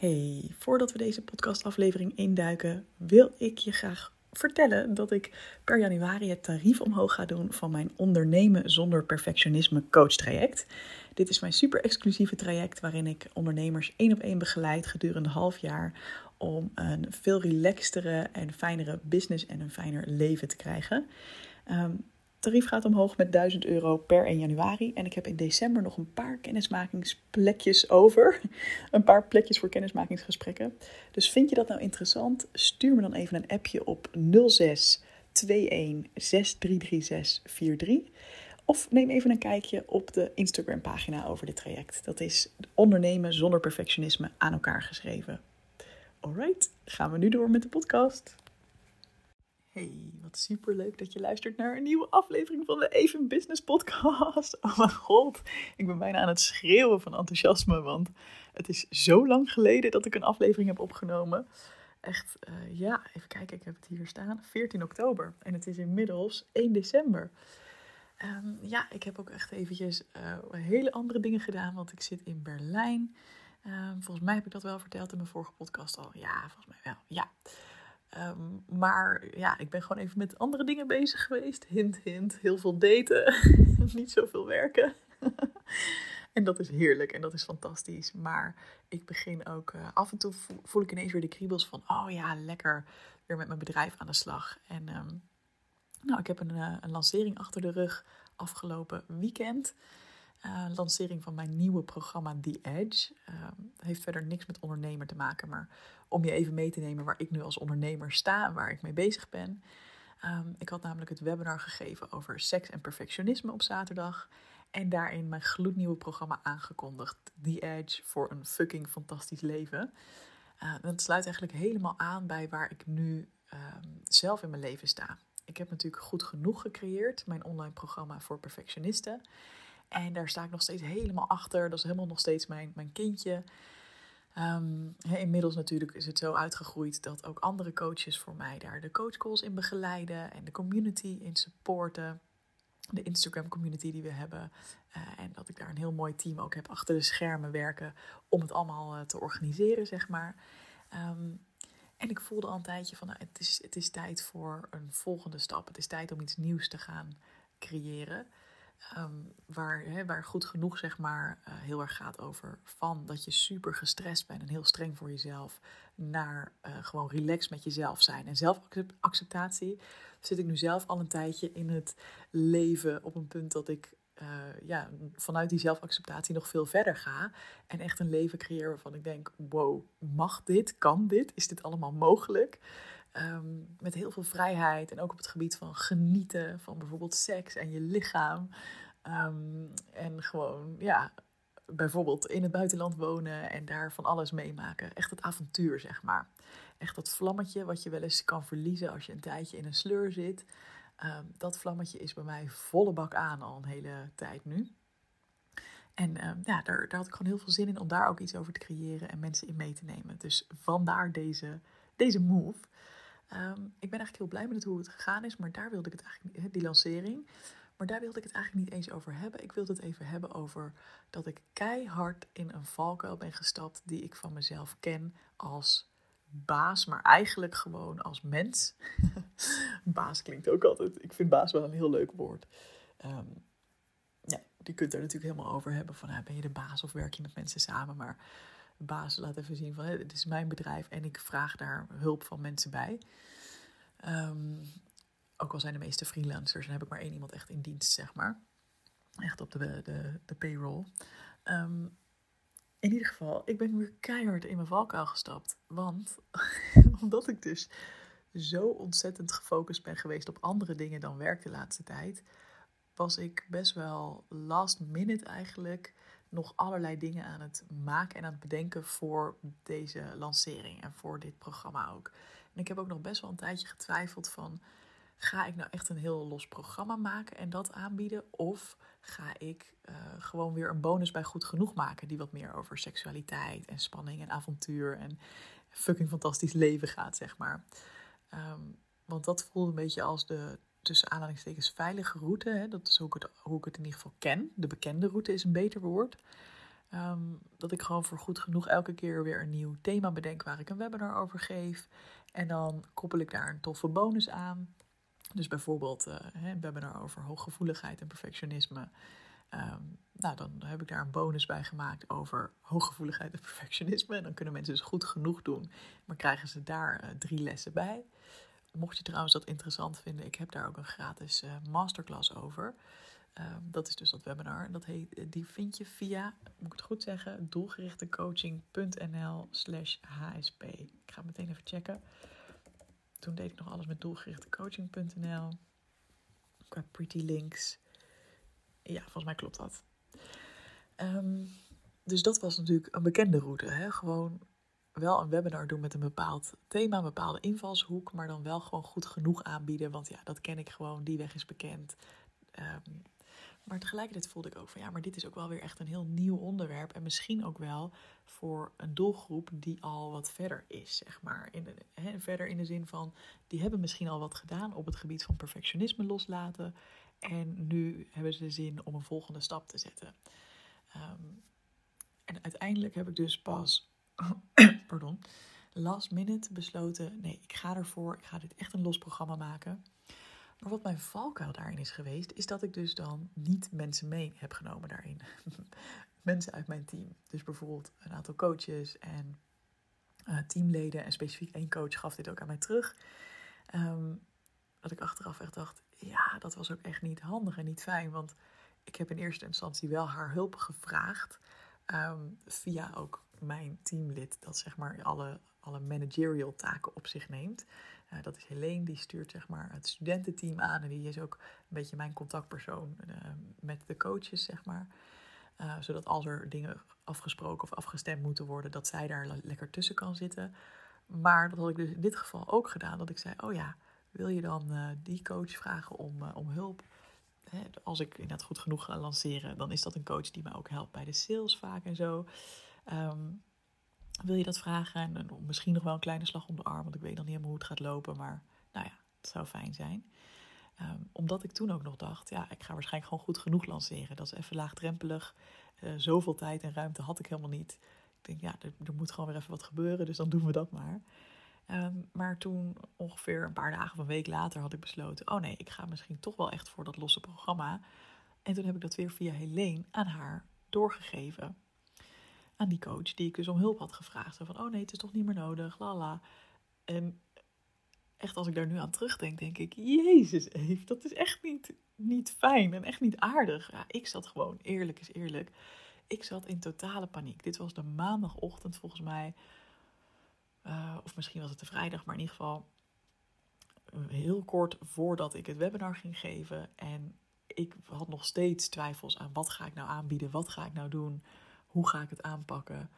Hey, voordat we deze podcastaflevering induiken, wil ik je graag vertellen dat ik per januari het tarief omhoog ga doen van mijn ondernemen zonder perfectionisme coach traject. Dit is mijn super exclusieve traject waarin ik ondernemers één op één begeleid gedurende half jaar om een veel relaxtere en fijnere business en een fijner leven te krijgen. Um, tarief gaat omhoog met 1000 euro per 1 januari. En ik heb in december nog een paar kennismakingsplekjes over. Een paar plekjes voor kennismakingsgesprekken. Dus vind je dat nou interessant? Stuur me dan even een appje op 06 21 6336 43. Of neem even een kijkje op de Instagram pagina over dit traject. Dat is ondernemen zonder perfectionisme aan elkaar geschreven. Alright, gaan we nu door met de podcast. Hey, wat super leuk dat je luistert naar een nieuwe aflevering van de Even Business Podcast. Oh mijn god, ik ben bijna aan het schreeuwen van enthousiasme, want het is zo lang geleden dat ik een aflevering heb opgenomen. Echt, uh, ja, even kijken, ik heb het hier staan, 14 oktober en het is inmiddels 1 december. Um, ja, ik heb ook echt eventjes uh, hele andere dingen gedaan, want ik zit in Berlijn. Um, volgens mij heb ik dat wel verteld in mijn vorige podcast al. Ja, volgens mij wel, ja. Um, maar ja, ik ben gewoon even met andere dingen bezig geweest. Hint, hint. Heel veel daten. Niet zoveel werken. en dat is heerlijk en dat is fantastisch. Maar ik begin ook uh, af en toe voel ik ineens weer de kriebels van: oh ja, lekker weer met mijn bedrijf aan de slag. En um, nou, ik heb een, uh, een lancering achter de rug afgelopen weekend. Uh, lancering van mijn nieuwe programma The Edge. Uh, heeft verder niks met ondernemer te maken, maar om je even mee te nemen waar ik nu als ondernemer sta en waar ik mee bezig ben. Um, ik had namelijk het webinar gegeven over seks en perfectionisme op zaterdag. En daarin mijn gloednieuwe programma aangekondigd. The Edge voor een fucking fantastisch leven. Uh, dat sluit eigenlijk helemaal aan bij waar ik nu um, zelf in mijn leven sta. Ik heb natuurlijk goed genoeg gecreëerd, mijn online programma voor perfectionisten. En daar sta ik nog steeds helemaal achter. Dat is helemaal nog steeds mijn, mijn kindje. Um, inmiddels natuurlijk is het zo uitgegroeid dat ook andere coaches voor mij daar de coachcalls in begeleiden en de community in supporten. De Instagram community die we hebben. Uh, en dat ik daar een heel mooi team ook heb achter de schermen werken om het allemaal uh, te organiseren, zeg maar. Um, en ik voelde al een tijdje van, nou, het, is, het is tijd voor een volgende stap. Het is tijd om iets nieuws te gaan creëren. Um, waar, waar goed genoeg zeg maar uh, heel erg gaat over van dat je super gestrest bent en heel streng voor jezelf naar uh, gewoon relaxed met jezelf zijn en zelfacceptatie zit ik nu zelf al een tijdje in het leven op een punt dat ik uh, ja, vanuit die zelfacceptatie nog veel verder ga en echt een leven creëer waarvan ik denk wow mag dit? Kan dit? Is dit allemaal mogelijk Um, met heel veel vrijheid en ook op het gebied van genieten van bijvoorbeeld seks en je lichaam. Um, en gewoon, ja, bijvoorbeeld in het buitenland wonen en daar van alles meemaken. Echt het avontuur, zeg maar. Echt dat vlammetje wat je wel eens kan verliezen als je een tijdje in een sleur zit. Um, dat vlammetje is bij mij volle bak aan al een hele tijd nu. En ja, daar, daar had ik gewoon heel veel zin in om daar ook iets over te creëren en mensen in mee te nemen. Dus vandaar deze, deze move. Um, ik ben eigenlijk heel blij met hoe het gegaan is, maar daar wilde ik het eigenlijk die lancering. Maar daar wilde ik het eigenlijk niet eens over hebben. Ik wilde het even hebben over dat ik keihard in een valkuil ben gestapt die ik van mezelf ken als baas, maar eigenlijk gewoon als mens. baas klinkt ook altijd. Ik vind baas wel een heel leuk woord. Um, ja, je kunt er natuurlijk helemaal over hebben van ben je de baas of werk je met mensen samen, maar baas laat even zien van het is mijn bedrijf en ik vraag daar hulp van mensen bij. Um, ook al zijn de meeste freelancers en heb ik maar één iemand echt in dienst, zeg maar. Echt op de, de, de payroll. Um, in ieder geval, ik ben weer keihard in mijn valkuil gestapt. Want omdat ik dus zo ontzettend gefocust ben geweest op andere dingen dan werk de laatste tijd, was ik best wel last minute eigenlijk nog allerlei dingen aan het maken en aan het bedenken voor deze lancering en voor dit programma ook. En ik heb ook nog best wel een tijdje getwijfeld van, ga ik nou echt een heel los programma maken en dat aanbieden? Of ga ik uh, gewoon weer een bonus bij Goed Genoeg maken die wat meer over seksualiteit en spanning en avontuur en fucking fantastisch leven gaat, zeg maar. Um, want dat voelde een beetje als de tussen aanhalingstekens veilige route. Hè? Dat is hoe ik, het, ik het in ieder geval ken. De bekende route is een beter woord. Ehm, dat ik gewoon voor goed genoeg elke keer weer een nieuw thema bedenk waar ik een webinar over geef. En dan koppel ik daar een toffe bonus aan. Dus bijvoorbeeld uh, een webinar over hooggevoeligheid en perfectionisme. Ehm, nou, dan heb ik daar een bonus bij gemaakt over hooggevoeligheid en perfectionisme. En dan kunnen mensen dus goed genoeg doen, maar krijgen ze daar uh, drie lessen bij. Mocht je trouwens dat interessant vinden, ik heb daar ook een gratis uh, masterclass over. Ehm, dat is dus dat webinar. Dat heet, eh, die vind je via, moet ik het goed zeggen, doelgerichtecoaching.nl slash hsp. Ik ga meteen even checken. Toen deed ik nog alles met doelgerichtecoaching.nl. Qua pretty links. Ja, volgens mij klopt dat. Ehm, dus dat was natuurlijk een bekende route. Hè? Gewoon wel een webinar doen met een bepaald thema, een bepaalde invalshoek, maar dan wel gewoon goed genoeg aanbieden. Want ja, dat ken ik gewoon, die weg is bekend. Um, maar tegelijkertijd voelde ik ook van ja, maar dit is ook wel weer echt een heel nieuw onderwerp. En misschien ook wel voor een doelgroep die al wat verder is, zeg maar. In de, verder in de zin van, die hebben misschien al wat gedaan op het gebied van perfectionisme loslaten. En nu hebben ze zin om een volgende stap te zetten. Ehm, en uiteindelijk heb ik dus pas, pardon, last minute besloten, nee, ik ga ervoor, ik ga dit echt een los programma maken. Maar wat mijn valkuil daarin is geweest, is dat ik dus dan niet mensen mee heb genomen daarin. mensen uit mijn team. Dus bijvoorbeeld een aantal coaches en uh, teamleden. En specifiek één coach gaf dit ook aan mij terug. Um, dat ik achteraf echt dacht, ja, dat was ook echt niet handig en niet fijn. Want ik heb in eerste instantie wel haar hulp gevraagd. Ehm, via ook mijn teamlid, dat zeg maar alle, alle managerial taken op zich neemt. Uh, dat is Helene, die stuurt zeg maar het studententeam aan. En die is ook een beetje mijn contactpersoon uh, met de coaches, zeg maar. Uh, zodat als er dingen afgesproken of afgestemd moeten worden, dat zij daar lekker tussen kan zitten. Maar dat had ik dus in dit geval ook gedaan. Dat ik zei, oh ja, wil je dan die coach vragen om, om hulp? Hè, als ik inderdaad goed genoeg ga lanceren, dan is dat een coach die mij ook helpt bij de sales vaak en zo. Um, wil je dat vragen? En misschien nog wel een kleine slag om de arm, want ik weet nog niet helemaal hoe het gaat lopen. Maar nou ja, het zou fijn zijn. Um, omdat ik toen ook nog dacht, ja, ik ga waarschijnlijk gewoon goed genoeg lanceren. Dat is even laagdrempelig. Uh, zoveel tijd en ruimte had ik helemaal niet. Ik denk, ja, er, er, moet gewoon weer even wat gebeuren, dus dan doen we dat maar. Um, maar toen, ongeveer een paar dagen of een week later, had ik besloten: oh nee, ik ga misschien toch wel echt voor dat losse programma. En toen heb ik dat weer via Helene aan haar doorgegeven aan die coach die ik dus om hulp had gevraagd. Zo van, oh nee, het is toch niet meer nodig, lala. En echt als ik daar nu aan terugdenk, denk ik, jezus Eve, dat is echt niet, niet fijn en echt niet aardig. Ik zat gewoon, eerlijk is eerlijk, ik zat in totale paniek. Dit was de maandagochtend volgens mij, uh, of misschien was het de vrijdag, maar in ieder geval heel kort voordat ik het webinar ging geven. En ik had nog steeds twijfels aan wat ga ik nou aanbieden, wat ga ik nou doen hoe ga ik het aanpakken?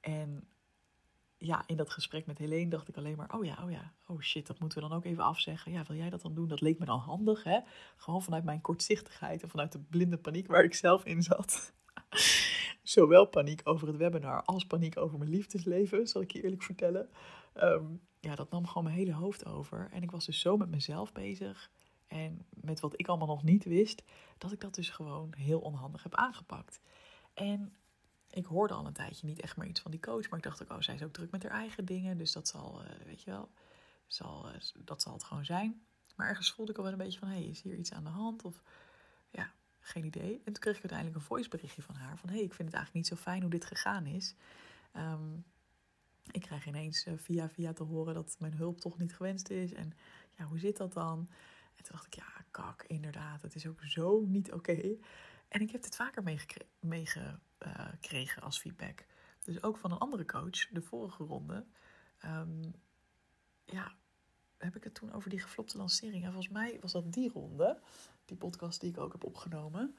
En ja, in dat gesprek met Helene dacht ik alleen maar, oh ja, oh ja, oh shit, dat moeten we dan ook even afzeggen. Ja, wil jij dat dan doen? Dat leek me dan handig, hè? Gewoon vanuit mijn kortzichtigheid en vanuit de blinde paniek waar ik zelf in zat. Zowel paniek over het webinar als paniek over mijn liefdesleven, zal ik je eerlijk vertellen. Ehm, ja, dat nam gewoon mijn hele hoofd over. En ik was dus zo met mezelf bezig en met wat ik allemaal nog niet wist, dat ik dat dus gewoon heel onhandig heb aangepakt. En ik hoorde al een tijdje niet echt meer iets van die coach. Maar ik dacht ook, oh, zij is ook druk met haar eigen dingen. Dus dat zal, uh, weet je wel, zal, uh, dat zal het gewoon zijn. Maar ergens voelde ik al wel een beetje van, hé, hey, is hier iets aan de hand? Of ja, geen idee. En toen kreeg ik uiteindelijk een voiceberichtje van haar. Van, hé, hey, ik vind het eigenlijk niet zo fijn hoe dit gegaan is. Um, ik krijg ineens uh, via via te horen dat mijn hulp toch niet gewenst is. En ja, hoe zit dat dan? En toen dacht ik, ja, kak, inderdaad, het is ook zo niet oké. En ik heb dit vaker meegekregen als feedback. Dus ook van een andere coach, de vorige ronde. Um, ja, heb ik het toen over die geflopte lancering. En volgens mij was dat die ronde, die podcast die ik ook heb opgenomen.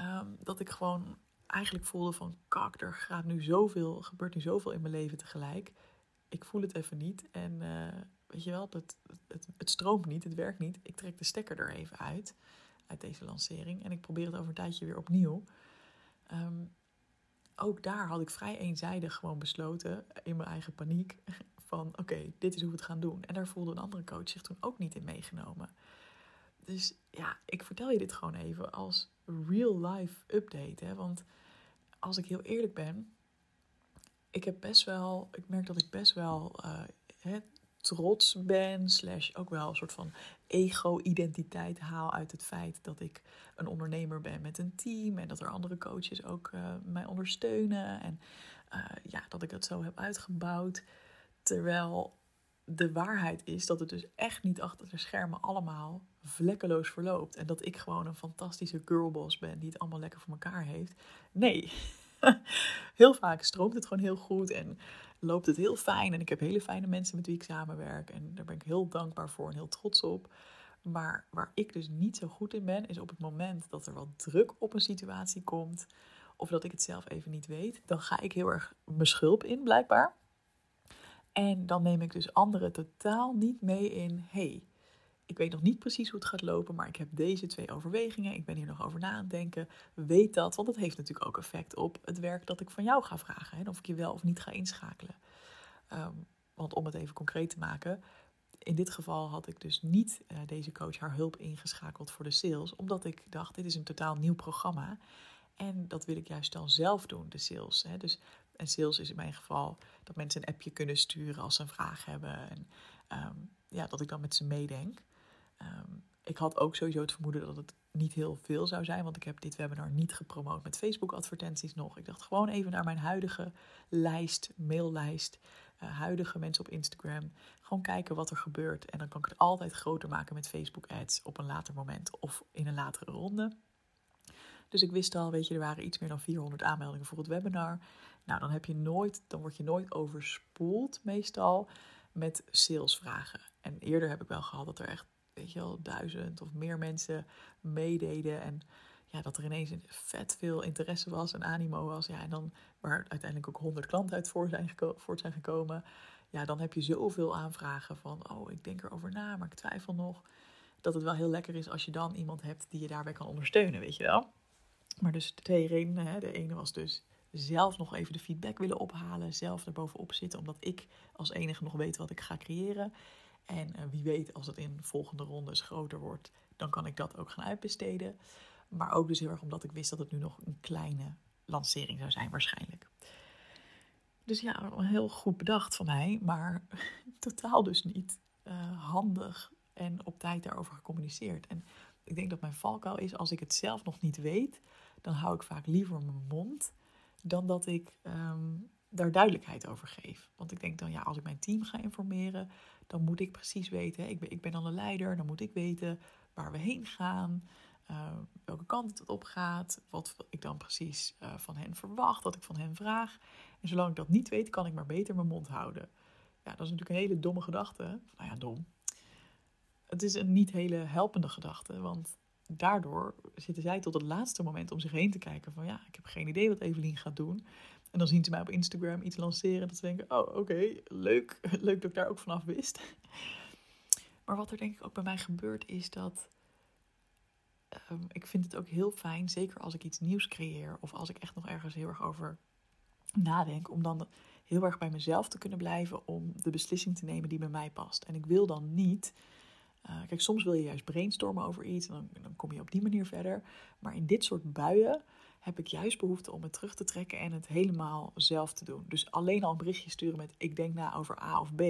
Um, dat ik gewoon eigenlijk voelde van, kak, er gaat nu zoveel, gebeurt nu zoveel in mijn leven tegelijk. Ik voel het even niet. En uh, weet je wel, het, het stroomt niet, het werkt niet. Ik trek de stekker er even uit uit deze lancering. En ik probeer het over een tijdje weer opnieuw. Um, ook daar had ik vrij eenzijdig gewoon besloten, in mijn eigen paniek, van oké, dit is hoe we het gaan doen. En daar voelde een andere coach zich toen ook niet in meegenomen. Dus ja, ik vertel je dit gewoon even als real life update. Hè? Want als ik heel eerlijk ben, ik heb best wel, ik merk dat ik best wel uh, trots ben, slash ook wel een soort van ego-identiteit haal uit het feit dat ik een ondernemer ben met een team en dat er andere coaches ook uh, mij ondersteunen en uh, ja, dat ik het zo heb uitgebouwd. Terwijl de waarheid is dat het dus echt niet achter de schermen allemaal vlekkeloos verloopt. En dat ik gewoon een fantastische girlboss ben die het allemaal lekker voor elkaar heeft. Nee, heel vaak stroomt het gewoon heel goed en loopt het heel fijn. En ik heb hele fijne mensen met wie ik samenwerk. En daar ben ik heel dankbaar voor en heel trots op. Maar waar ik dus niet zo goed in ben, is op het moment dat er wat druk op een situatie komt. Of dat ik het zelf even niet weet. Dan ga ik heel erg mijn schulp in, blijkbaar. En dan neem ik dus anderen totaal niet mee in. hey, ik weet nog niet precies hoe het gaat lopen, maar ik heb deze twee overwegingen. Ik ben hier nog over na aan het denken. Weet dat, want dat heeft natuurlijk ook effect op het werk dat ik van jou ga vragen. En of ik je wel of niet ga inschakelen. Ehm, want om het even concreet te maken. In dit geval had ik dus niet uh, deze coach haar hulp ingeschakeld voor de sales. Omdat ik dacht, dit is een totaal nieuw programma. En dat wil ik juist dan zelf doen, de sales. Hè. Dus, en sales is in mijn geval dat mensen een appje kunnen sturen als ze een vraag hebben. En um, ja, dat ik dan met ze meedenk. Um, ik had ook sowieso het vermoeden dat het niet heel veel zou zijn, want ik heb dit webinar niet gepromoot met Facebook-advertenties nog. Ik dacht gewoon even naar mijn huidige lijst, maillijst, uh, huidige mensen op Instagram. Gewoon kijken wat er gebeurt. En dan kan ik het altijd groter maken met Facebook-ads op een later moment of in een latere ronde. Dus ik wist al, weet je, er waren iets meer dan 400 aanmeldingen voor het webinar. Nou, dan heb je nooit, dan word je nooit overspoeld meestal met salesvragen. En eerder heb ik wel gehad dat er echt weet je wel, duizend of meer mensen meededen. En ja, dat er ineens vet veel interesse was en animo was. Ja, en dan waar uiteindelijk ook honderd klanten uit voor zijn, voort zijn gekomen. Ja, dan heb je zoveel aanvragen van, oh, ik denk erover na, maar ik twijfel nog. Dat het wel heel lekker is als je dan iemand hebt die je daarbij kan ondersteunen, weet je wel. Maar dus de twee redenen. Hè. De ene was dus zelf nog even de feedback willen ophalen. Zelf erbovenop zitten, omdat ik als enige nog weet wat ik ga creëren. En uh, wie weet, als het in volgende rondes groter wordt, dan kan ik dat ook gaan uitbesteden. Maar ook dus heel erg omdat ik wist dat het nu nog een kleine lancering zou zijn, waarschijnlijk. Dus ja, heel goed bedacht van mij, maar totaal dus niet uh, handig en op tijd daarover gecommuniceerd. En ik denk dat mijn valkuil is, als ik het zelf nog niet weet, dan hou ik vaak liever mijn mond dan dat ik um, daar duidelijkheid over geef. Want ik denk dan, ja, als ik mijn team ga informeren, dan moet ik precies weten. Ik ben, ik ben dan de leider, dan moet ik weten waar we heen gaan, uh, welke kant het op gaat, wat ik dan precies uh, van hen verwacht, wat ik van hen vraag. En zolang ik dat niet weet, kan ik maar beter mijn mond houden. Ja, dat is natuurlijk een hele domme gedachte. Nou ja, dom. Het is een niet hele helpende gedachte, want daardoor zitten zij tot het laatste moment om zich heen te kijken van ja, ik heb geen idee wat Evelien gaat doen. En dan zien ze mij op Instagram iets lanceren. Dat ze denken, oh oké, leuk. Leuk dat ik daar ook vanaf wist. Maar wat er denk ik ook bij mij gebeurt is dat... Um, ik vind het ook heel fijn, zeker als ik iets nieuws creëer... of als ik echt nog ergens heel erg over nadenk... om dan heel erg bij mezelf te kunnen blijven... om de beslissing te nemen die bij mij past. En ik wil dan niet... Uh, kijk, soms wil je juist brainstormen over iets en dan, dan kom je op die manier verder. Maar in dit soort buien heb ik juist behoefte om het terug te trekken en het helemaal zelf te doen. Dus alleen al een berichtje sturen met ik denk na over A of B,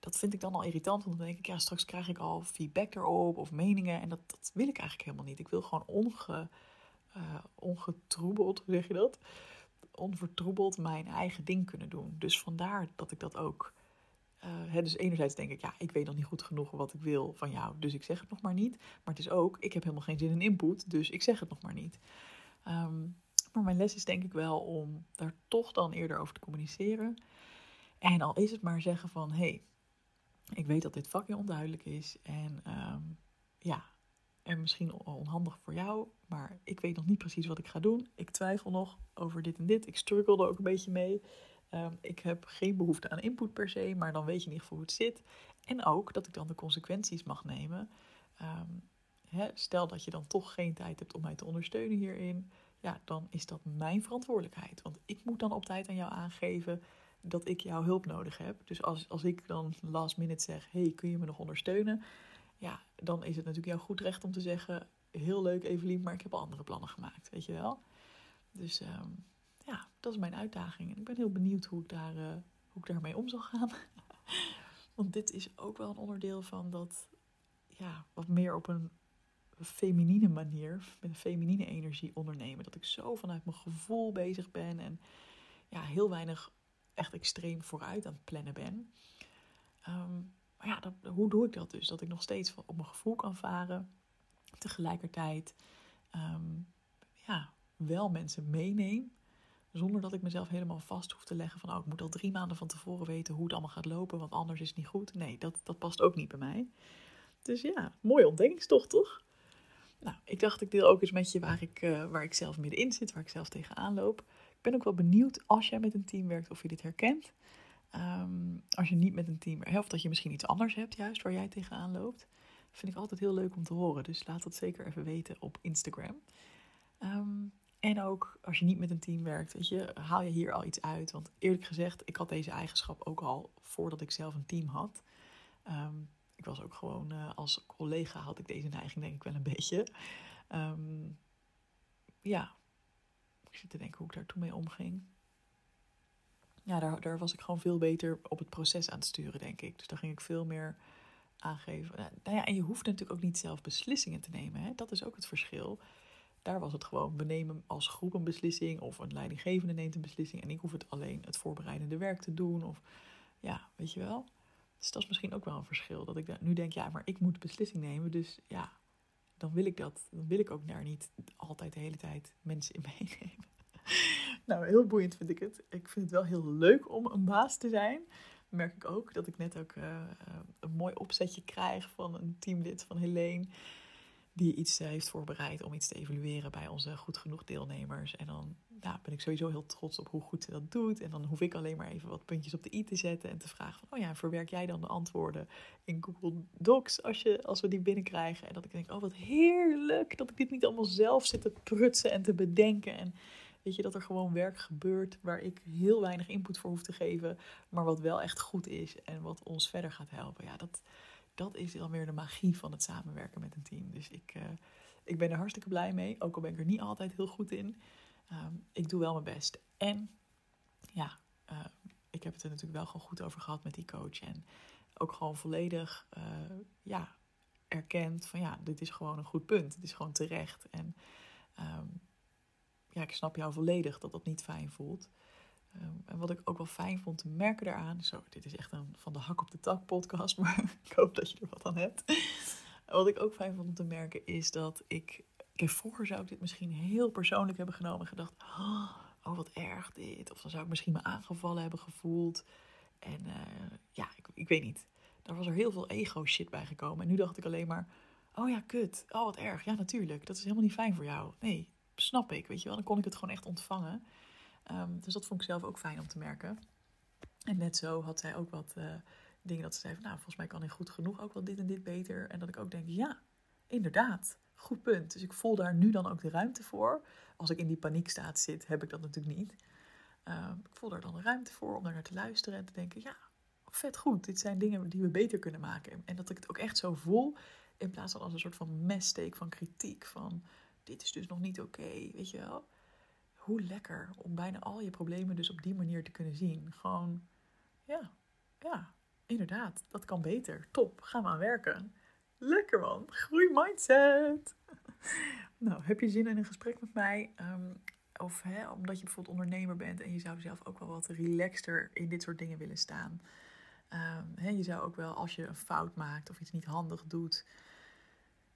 dat vind ik dan al irritant. Want dan denk ik, ja, straks krijg ik al feedback erop of meningen. En dat, dat wil ik eigenlijk helemaal niet. Ik wil gewoon uh, ongetroebeld, hoe zeg je dat? Onvertroebeld mijn eigen ding kunnen doen. Dus vandaar dat ik dat ook. Uh, hè, dus enerzijds denk ik, ja, ik weet nog niet goed genoeg wat ik wil van jou, dus ik zeg het nog maar niet. Maar het is ook, ik heb helemaal geen zin in input, dus ik zeg het nog maar niet. Um, maar mijn les is denk ik wel om daar toch dan eerder over te communiceren. En al is het maar zeggen van, hé, hey, ik weet dat dit vakje onduidelijk is. En um, ja, en misschien onhandig voor jou, maar ik weet nog niet precies wat ik ga doen. Ik twijfel nog over dit en dit. Ik struggle er ook een beetje mee. Um, ik heb geen behoefte aan input per se, maar dan weet je ieder geval hoe het zit. En ook dat ik dan de consequenties mag nemen. Stel dat je dan toch geen tijd hebt om mij te ondersteunen hierin, ja, dan is dat mijn verantwoordelijkheid. Want ik moet dan op tijd aan jou aangeven dat ik jouw hulp nodig heb. Dus als, als ik dan last minute zeg, hey, kun je me nog ondersteunen? Ja, dan is het natuurlijk jouw goed recht om te zeggen, heel leuk Evelien, maar ik heb andere plannen gemaakt, weet je wel? Dus um, ja, dat is mijn uitdaging. En ik ben heel benieuwd hoe ik, daar, uh, hoe ik daarmee om zal gaan. Want dit is ook wel een onderdeel van dat, ja, wat meer op een feminine manier, met een feminine energie ondernemen. Dat ik zo vanuit mijn gevoel bezig ben en ja, heel weinig echt extreem vooruit aan het plannen ben. Ehm, maar ja, dat, hoe doe ik dat dus? Dat ik nog steeds op mijn gevoel kan varen. Tegelijkertijd ehm, ja, wel mensen meeneem. Zonder dat ik mezelf helemaal vast hoef te leggen van... oh, ik moet al drie maanden van tevoren weten hoe het allemaal gaat lopen... want anders is het niet goed. Nee, dat, dat past ook niet bij mij. Dus ja, mooie ontdekkingstocht, toch? Nou, ik dacht ik deel ook eens met je waar ik, uh, waar ik zelf middenin zit... waar ik zelf tegenaan loop. Ik ben ook wel benieuwd als jij met een team werkt of je dit herkent. Ehm, als je niet met een team werkt, of dat je misschien iets anders hebt juist waar jij tegenaan loopt. Vind ik altijd heel leuk om te horen. Dus laat dat zeker even weten op Instagram. Ehm, en ook als je niet met een team werkt, weet je, haal je hier al iets uit. Want eerlijk gezegd, ik had deze eigenschap ook al voordat ik zelf een team had. Ehm, ik was ook gewoon uh, als collega had ik deze neiging denk ik wel een beetje. ja, ik zit te denken hoe ik daar toen mee omging. Ja, daar, daar was ik gewoon veel beter op het proces aan het sturen, denk ik. Dus daar ging ik veel meer aangeven. Nou ja, en je hoeft natuurlijk ook niet zelf beslissingen te nemen. Hè? Dat is ook het verschil. Daar was het gewoon, we nemen als groep een beslissing of een leidinggevende neemt een beslissing en ik hoef het alleen het voorbereidende werk te doen. Of ja, weet je wel. Dus dat is misschien ook wel een verschil. Dat ik nu denk, ja, maar ik moet beslissing nemen. Dus ja, dan wil ik dat. Dan wil ik ook daar niet altijd de hele tijd mensen in meenemen. nou, heel boeiend vind ik het. Ik vind het wel heel leuk om een baas te zijn. Merk ik ook dat ik net ook uh, een mooi opzetje krijg van een teamlid van Helene die iets eh, heeft voorbereid om iets te evalueren bij onze goed genoeg deelnemers. En dan nou, ben ik sowieso heel trots op hoe goed ze dat doet. En dan hoef ik alleen maar even wat puntjes op de i te zetten en te vragen van, oh ja, verwerk jij dan de antwoorden in Google Docs als, je, als we die binnenkrijgen. En dat ik denk, oh wat heerlijk dat ik dit niet allemaal zelf zit te prutsen en te bedenken. En weet je, dat er gewoon werk gebeurt waar ik heel weinig input voor hoef te geven, maar wat wel echt goed is en wat ons verder gaat helpen. Ja, dat dat is dan weer de magie van het samenwerken met een team. Dus ik, uh, ik ben er hartstikke blij mee. Ook al ben ik er niet altijd heel goed in. Ehm, ik doe wel mijn best. En ja, uh, ik heb het er natuurlijk wel gewoon goed over gehad met die coach. En ook gewoon volledig uh, ja, erkend van ja, dit is gewoon een goed punt. Het is gewoon terecht. En um, ja, ik snap jou volledig dat dat niet fijn voelt. Ehm, en wat ik ook wel fijn vond te merken daaraan. Zo, dit is echt een van de hak op de tak podcast, maar ik hoop dat je er wat aan hebt. wat ik ook fijn vond om te merken is dat ik. Vroeger zou ik dit misschien heel persoonlijk hebben genomen en gedacht: oh, wat erg dit. Of dan zou ik misschien me aangevallen hebben gevoeld. En uh, ja, ik, ik weet niet. Daar was er heel veel ego-shit bij gekomen. En nu dacht ik alleen maar: oh ja, kut. Oh, wat erg. Ja, natuurlijk. Dat is helemaal niet fijn voor jou. Nee, snap ik. Weet je wel. Dan kon ik het gewoon echt ontvangen. Um, dus dat vond ik zelf ook fijn om te merken. En net zo had zij ook wat uh, dingen dat ze zei van, nou, volgens mij kan ik goed genoeg ook wel dit en dit beter. En dat ik ook denk, ja, inderdaad, goed punt. Dus ik voel daar nu dan ook de ruimte voor. Als ik in die paniekstaat zit, heb ik dat natuurlijk niet. Um, ik voel daar dan de ruimte voor om daar naar te luisteren en te denken, ja, vet goed. Dit zijn dingen die we beter kunnen maken. En dat ik het ook echt zo voel, in plaats van als een soort van messteek van kritiek. Van, dit is dus nog niet oké, weet je wel hoe lekker om bijna al je problemen dus op die manier te kunnen zien. Gewoon, ja, ja, inderdaad, dat kan beter. Top, gaan we aan werken. Lekker man, groei mindset. nou, heb je zin in een gesprek met mij? Um, of hè, omdat je bijvoorbeeld ondernemer bent en je zou zelf ook wel wat relaxter in dit soort dingen willen staan. Um, hè, je zou ook wel als je een fout maakt of iets niet handig doet,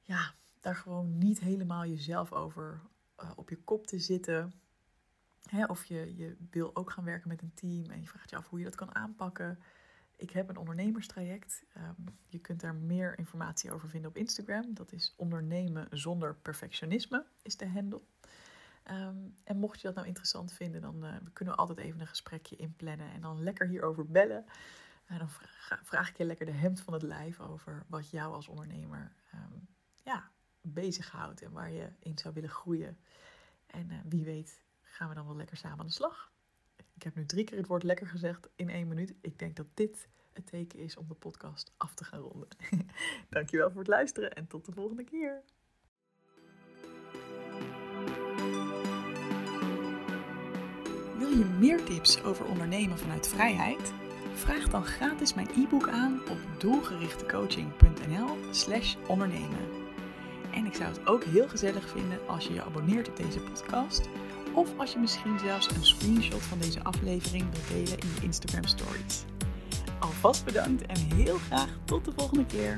ja, daar gewoon niet helemaal jezelf over uh, op je kop te zitten of je, je wil ook gaan werken met een team en je vraagt je af hoe je dat kan aanpakken. Ik heb een ondernemerstraject. Um, je kunt daar meer informatie over vinden op Instagram. Dat is ondernemen zonder perfectionisme, is de handle. Um, en mocht je dat nou interessant vinden, dan uh, kunnen we altijd even een gesprekje inplannen en dan lekker hierover bellen. En dan vraag, ik je lekker de hemd van het lijf over wat jou als ondernemer um, ja, bezighoudt en waar je in zou willen groeien. En uh, wie weet gaan we dan wel lekker samen aan de slag. Ik heb nu drie keer het woord lekker gezegd in één minuut. Ik denk dat dit het teken is om de podcast af te gaan ronden. Dankjewel voor het luisteren en tot de volgende keer. Wil je meer tips over ondernemen vanuit vrijheid? Vraag dan gratis mijn e-book aan op doelgerichtecoaching.nl/slash ondernemen. En ik zou het ook heel gezellig vinden als je je abonneert op deze podcast. Of als je misschien zelfs een screenshot van deze aflevering wilt delen in je Instagram stories. Alvast bedankt en heel graag tot de volgende keer.